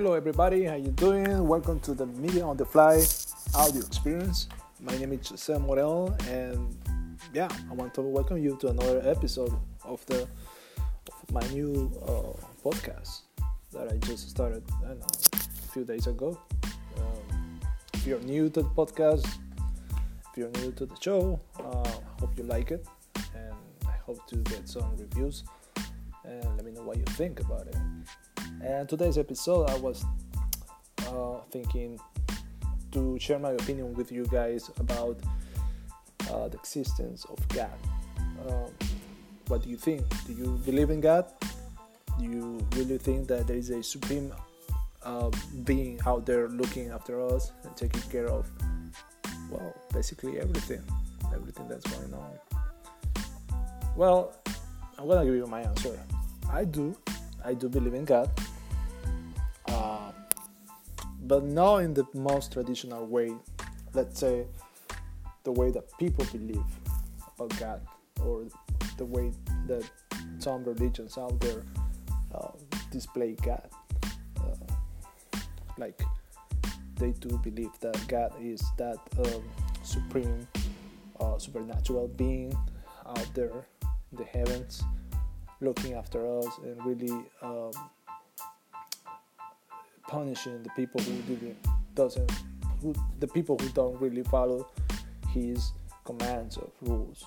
Hello everybody, how you doing? Welcome to the Media on the Fly audio experience. My name is Jose Morel and yeah, I want to welcome you to another episode of the of my new uh, podcast that I just started I know, a few days ago. Um, if you're new to the podcast, if you're new to the show, uh, hope you like it and I hope to get some reviews and let me know what you think about it. And today's episode, I was uh, thinking to share my opinion with you guys about uh, the existence of God. Um, what do you think? Do you believe in God? Do you really think that there is a supreme uh, being out there looking after us and taking care of, well, basically everything, everything that's going on? Well, I'm gonna give you my answer. I do. I do believe in God. But not in the most traditional way. Let's say the way that people believe about God, or the way that some religions out there uh, display God. Uh, like they do believe that God is that um, supreme, uh, supernatural being out there in the heavens looking after us and really um, punishing the people who didn't doesn't who the people who don't really follow his commands of rules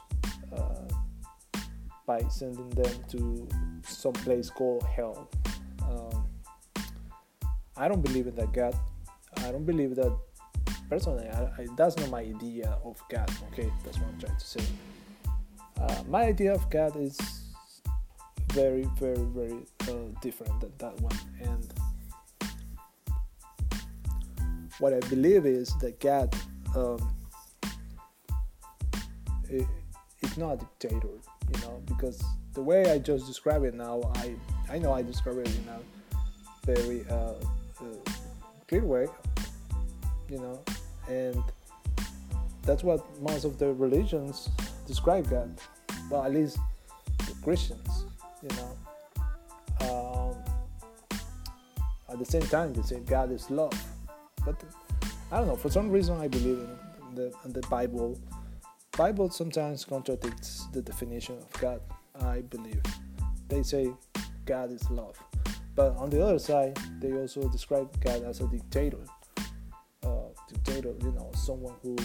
uh, by sending them to some place called hell. Um, I don't believe in that God. I don't believe that personally. I, I, that's not my idea of God. Okay, that's what I'm trying to say. Uh, my idea of God is very, very, very uh, different than that one. And what I believe is that God um, it, not a dictator, you know, because the way I just describe it now, I I know I describe it in a very uh, uh, clear way, you know, and that's what most of the religions describe God. Well, at least the Christians you know. Um, at the same time, they say God is love, but I don't know. For some reason, I believe in the, in the Bible. Bible sometimes contradicts the definition of God. I believe they say God is love, but on the other side, they also describe God as a dictator. Uh, dictator, you know, someone who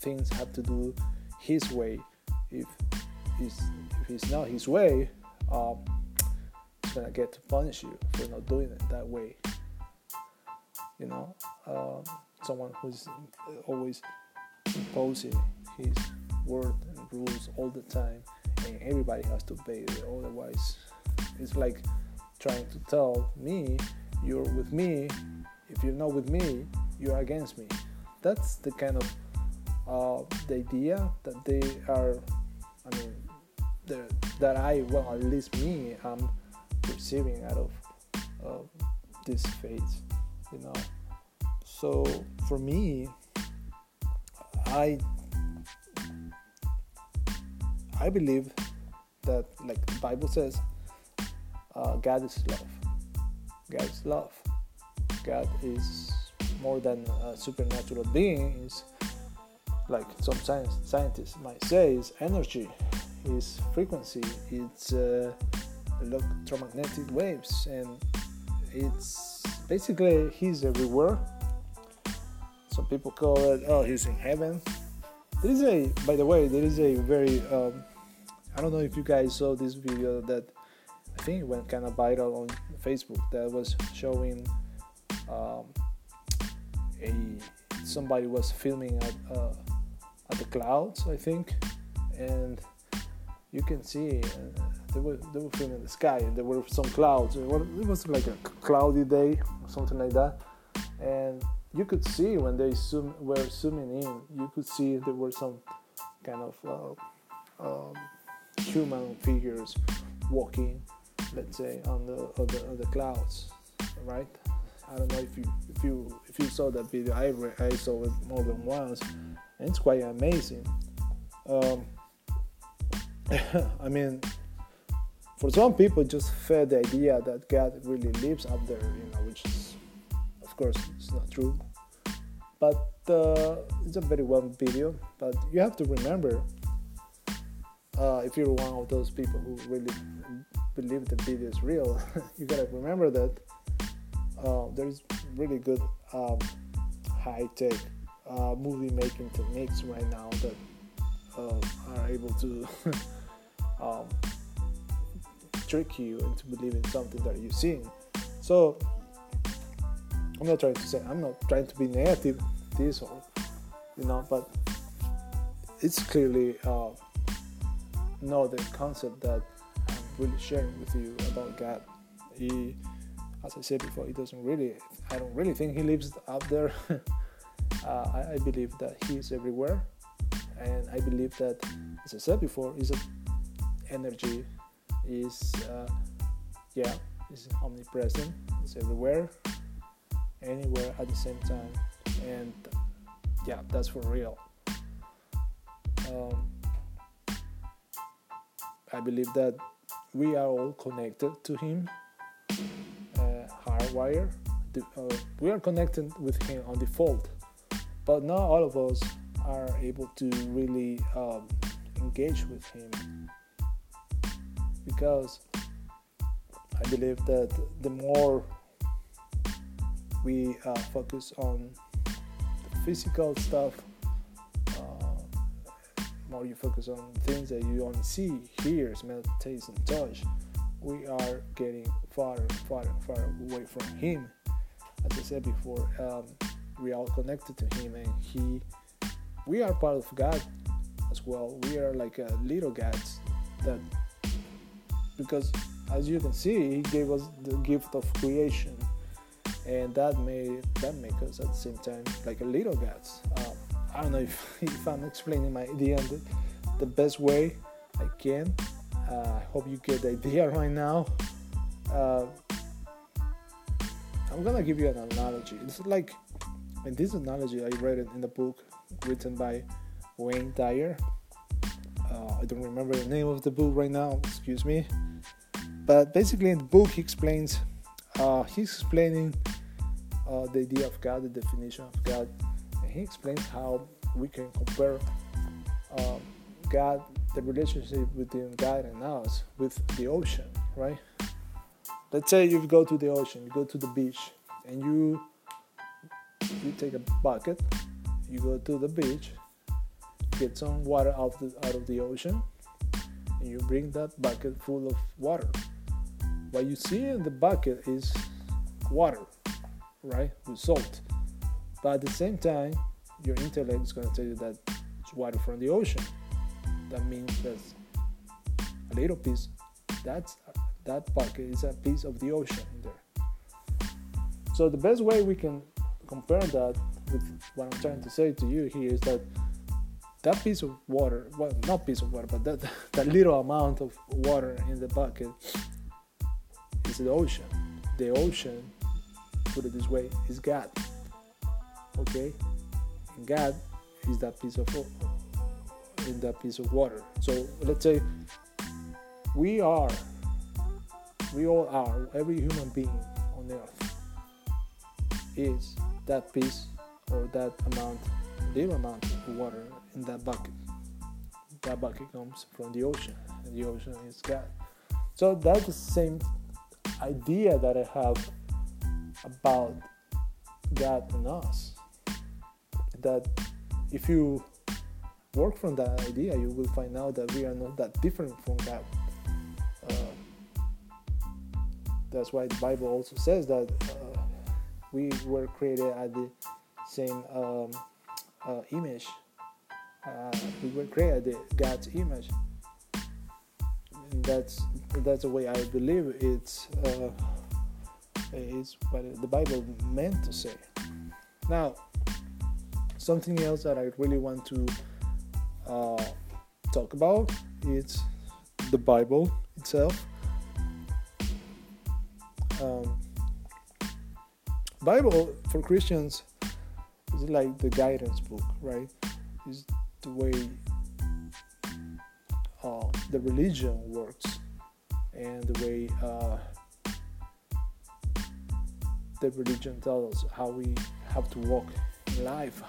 things have to do his way. If it's, if it's not his way, um, it's gonna get to punish you for not doing it that way. You know, um, someone who's always imposing his word and rules all the time, and everybody has to obey it. Otherwise, it's like trying to tell me you're with me. If you're not with me, you're against me. That's the kind of uh, the idea that they are. I mean, that I, well, at least me, I'm receiving out of uh, this faith, you know. So for me, I I believe that, like the Bible says, uh, God is love. God is love. God is more than a supernatural being. Is like some science, scientists might say, is energy is frequency, it's uh, electromagnetic waves, and it's basically he's everywhere. Some people call it, oh, he's in heaven. There is a, by the way, there is a very, um, I don't know if you guys saw this video that I think went kind of viral on Facebook that was showing um, a somebody was filming at, uh, at the clouds, I think, and you can see uh, they were they were filming the sky and there were some clouds. It was like a cloudy day something like that, and you could see when they zoom, were zooming in, you could see there were some kind of uh, um, human figures walking, let's say, on the, on the on the clouds, right? I don't know if you if you if you saw that video. I I saw it more than once, and it's quite amazing. Um, I mean, for some people, just fed the idea that God really lives up there, you know, which is of course, it's not true. But uh, it's a very well video. But you have to remember, uh, if you're one of those people who really believe the video is real, you gotta remember that uh, there's really good um, high tech uh, movie making techniques right now that uh, are able to um, trick you into believing something that you're seeing. So I'm not trying to say I'm not trying to be negative this or you know, but it's clearly uh, not the concept that I'm really sharing with you about God. He, as I said before, he doesn't really. I don't really think he lives out there. uh, I, I, believe that he is everywhere, and I believe that, as I said before, is an energy, is uh, yeah, is omnipresent, it's everywhere, anywhere at the same time, and yeah, that's for real. Um, I believe that we are all connected to Him, uh, hardwire. Uh, we are connected with Him on default, but not all of us are able to really um, engage with Him because I believe that the more we uh, focus on the physical stuff, uh, more you focus on things that you only see, hear, smell, taste, and touch, we are getting far far far away from Him. As I said before, um, we are connected to Him, and He, we are part of God as well. We are like a little gods that, because as you can see, He gave us the gift of creation and that may that make us at the same time like a little gods. Um, I don't know if, if I'm explaining my idea the, the best way I can. Uh, I hope you get the idea right now. Uh, I'm gonna give you an analogy. It's like, in this analogy, I read it in the book written by Wayne Dyer. Uh, I don't remember the name of the book right now. Excuse me. But basically, in the book, he explains. Uh, he's explaining uh, the idea of God, the definition of God, and he explains how we can compare um, God, the relationship between God and us, with the ocean, right? Let's say you go to the ocean, you go to the beach, and you you take a bucket, you go to the beach, get some water out the, out of the ocean, and you bring that bucket full of water. What you see in the bucket is water, right? With salt. But at the same time, your intellect is going to tell you that it's water from the ocean. That means that a little piece. That's that bucket is a piece of the ocean there. So the best way we can compare that with what I'm trying to say to you here is that that piece of water, well, not piece of water, but that that little amount of water in the bucket is the ocean. The ocean put it this way, is God. Okay? And God is that piece of in that piece of water. So let's say we are, we all are, every human being on earth is that piece or that amount, little amount of water in that bucket. That bucket comes from the ocean, and the ocean is God. So that's the same idea that I have about God and us. That if you work from that idea, you will find out that we are not that different from God. Uh, that's why the Bible also says that uh, we were created at the same um, uh, image. Uh, we were created at God's image. That's that's the way I believe it's uh, is what the Bible meant to say. Now, something else that I really want to uh, talk about is the Bible itself. Um, Bible for Christians is like the guidance book, right? Is the way the religion works and the way uh, the religion tells us how we have to walk in life.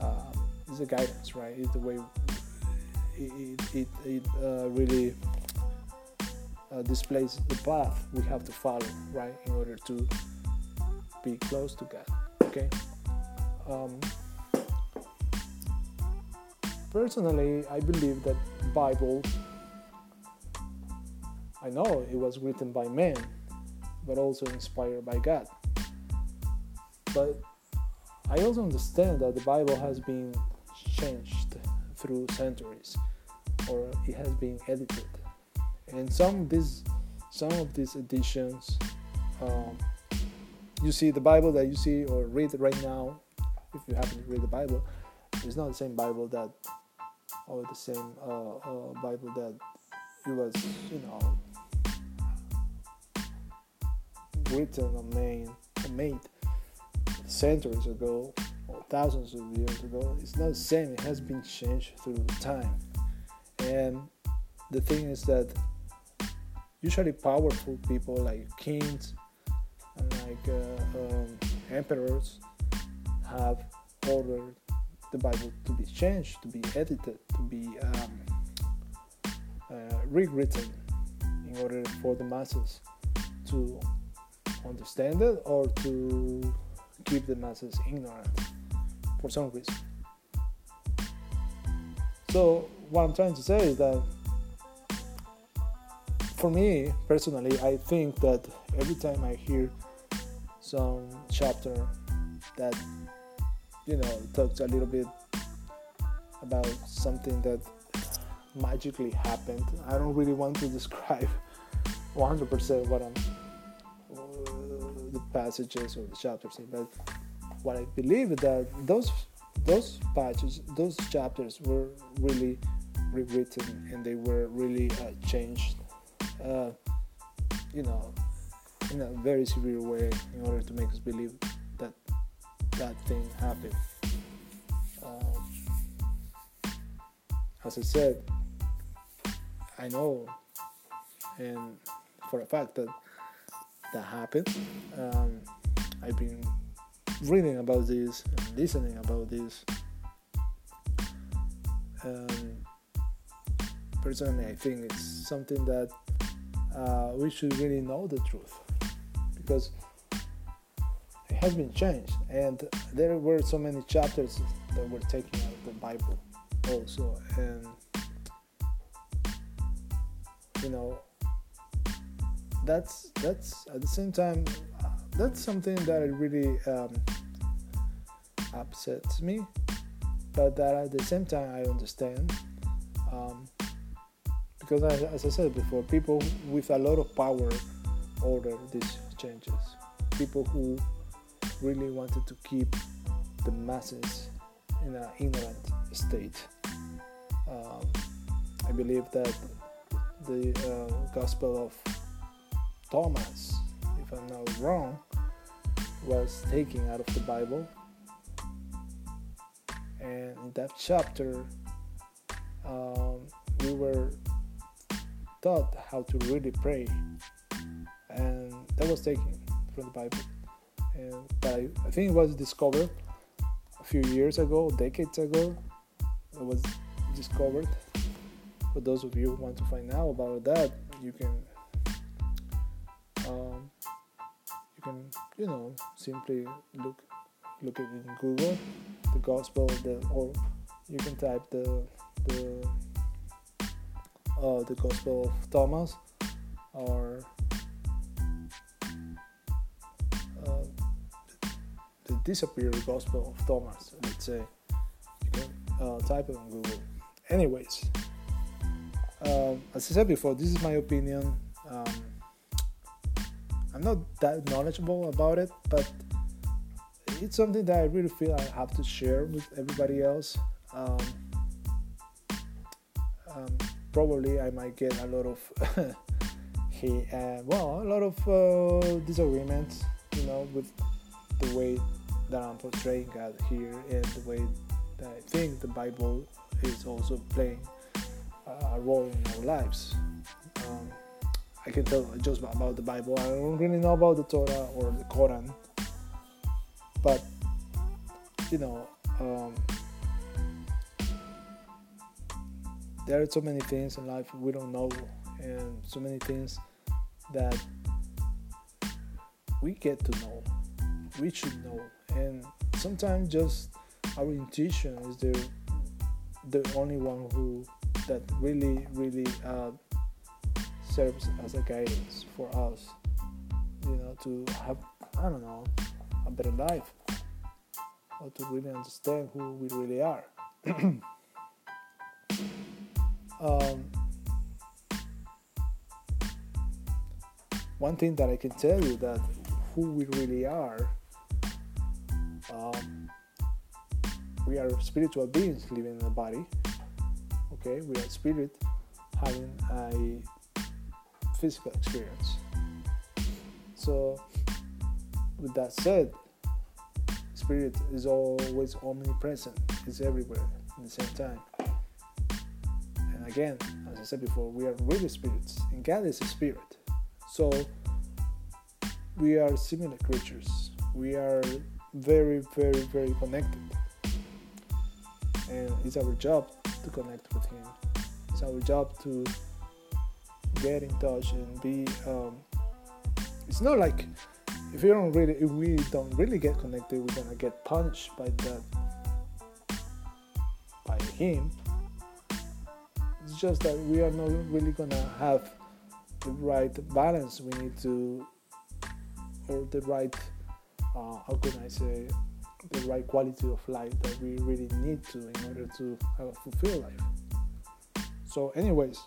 Um, it's a guidance, right? It's the way it, it, it uh, really uh, displays the path we have to follow, right, in order to be close to God. Okay. Um, personally, I believe that Bible. I know it was written by men, but also inspired by God. But I also understand that the Bible has been changed through centuries, or it has been edited, and some of these some of these editions, um, you see the Bible that you see or read right now, if you happen to read the Bible, it's not the same Bible that or the same uh, uh, Bible that it was, you know, written or made, made centuries ago or thousands of years ago. It's not the same. It has been changed through time. And the thing is that usually powerful people like kings and like uh, um, emperors have ordered the Bible to be changed, to be edited, to be um, uh, rewritten in order for the masses to understand it or to keep the masses ignorant for some reason. So, what I'm trying to say is that for me personally, I think that every time I hear some chapter that you know talks a little bit about something that magically happened, I don't really want to describe 100% what I'm the passages or the chapters, but what I believe is that those those passages, those chapters were really rewritten and they were really uh, changed, uh, you know, in a very severe way in order to make us believe that that thing happened. Um, as I said, I know, and for a fact that that happened. Um, I've been reading about this and listening about this. Um, personally, I think it's something that uh, we should really know the truth because has been changed, and there were so many chapters that were taken out of the Bible also, and you know that's that's at the same time that's something that really um, upsets me but that at the same time i understand um, because as, as i said before people with a lot of power order these changes. People who really wanted to keep the masses in an ignorant state um, i believe that the uh, gospel of Thomas, if I'm not wrong, was taken out of the Bible. And in that chapter, um, we were taught how to really pray. And that was taken from the Bible. But I, I think it was discovered a few years ago, decades ago. It was discovered. For those of you who want to find out about that, you can um, you can you know simply look look at it in Google the gospel of the or you can type the the uh, the gospel of Thomas or the disappeared gospel of Thomas let's say you can uh, type it on Google anyways um, as I said before this is my opinion um, I'm not that knowledgeable about it, but it's something that I really feel I have to share with everybody else. Um, um, probably I might get a lot of he, uh, well, a lot of uh, disagreements, you know, with the way that I'm portraying God here and the way that I think the Bible is also playing a role in our lives. Um, I can tell just about the Bible. I don't really know about the Torah or the Quran, but you know, um, there are so many things in life we don't know, and so many things that we get to know, we should know, and sometimes just our intuition is the the only one who that really really uh, serves as a guidance for us you know to have i don't know a better life or to really understand who we really are. Um, one thing that i can tell you that who we really are um, we are spiritual beings living in a body okay? We are spirit having a physical experience. So with that said spirit is always omnipresent it's everywhere at the same time. And again as i said before we are really spirits and god is a spirit. So we are similar creatures. We are very very very connected. And it's our job to connect with him. It's our job to get in touch and be um, it's not like if you don't really if we don't really get connected we're gonna get punished by that by him. It's just that we are not really gonna have the right balance. We need to or the right uh, how can i say the right quality of life that we really need to in order to have a fulfilled life. So, anyways,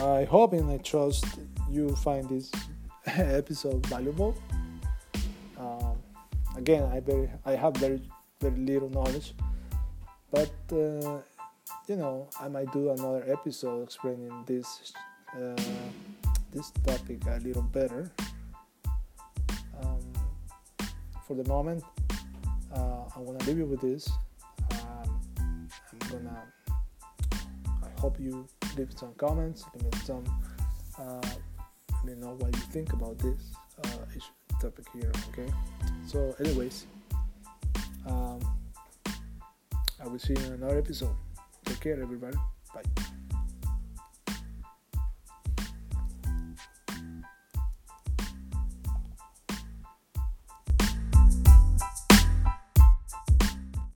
I hope and I trust you find this episode valuable. Um, again, I very I have very very little knowledge, but uh, you know I might do another episode explaining this uh, this topic a little better for the moment, uh, I'm gonna leave you with this. Um, I'm gonna. I hope you leave some comments, leave some. Uh, let me know what you think about this uh, topic here. Okay. So, anyways, um, I will see you in another episode. Take care, everybody. Bye.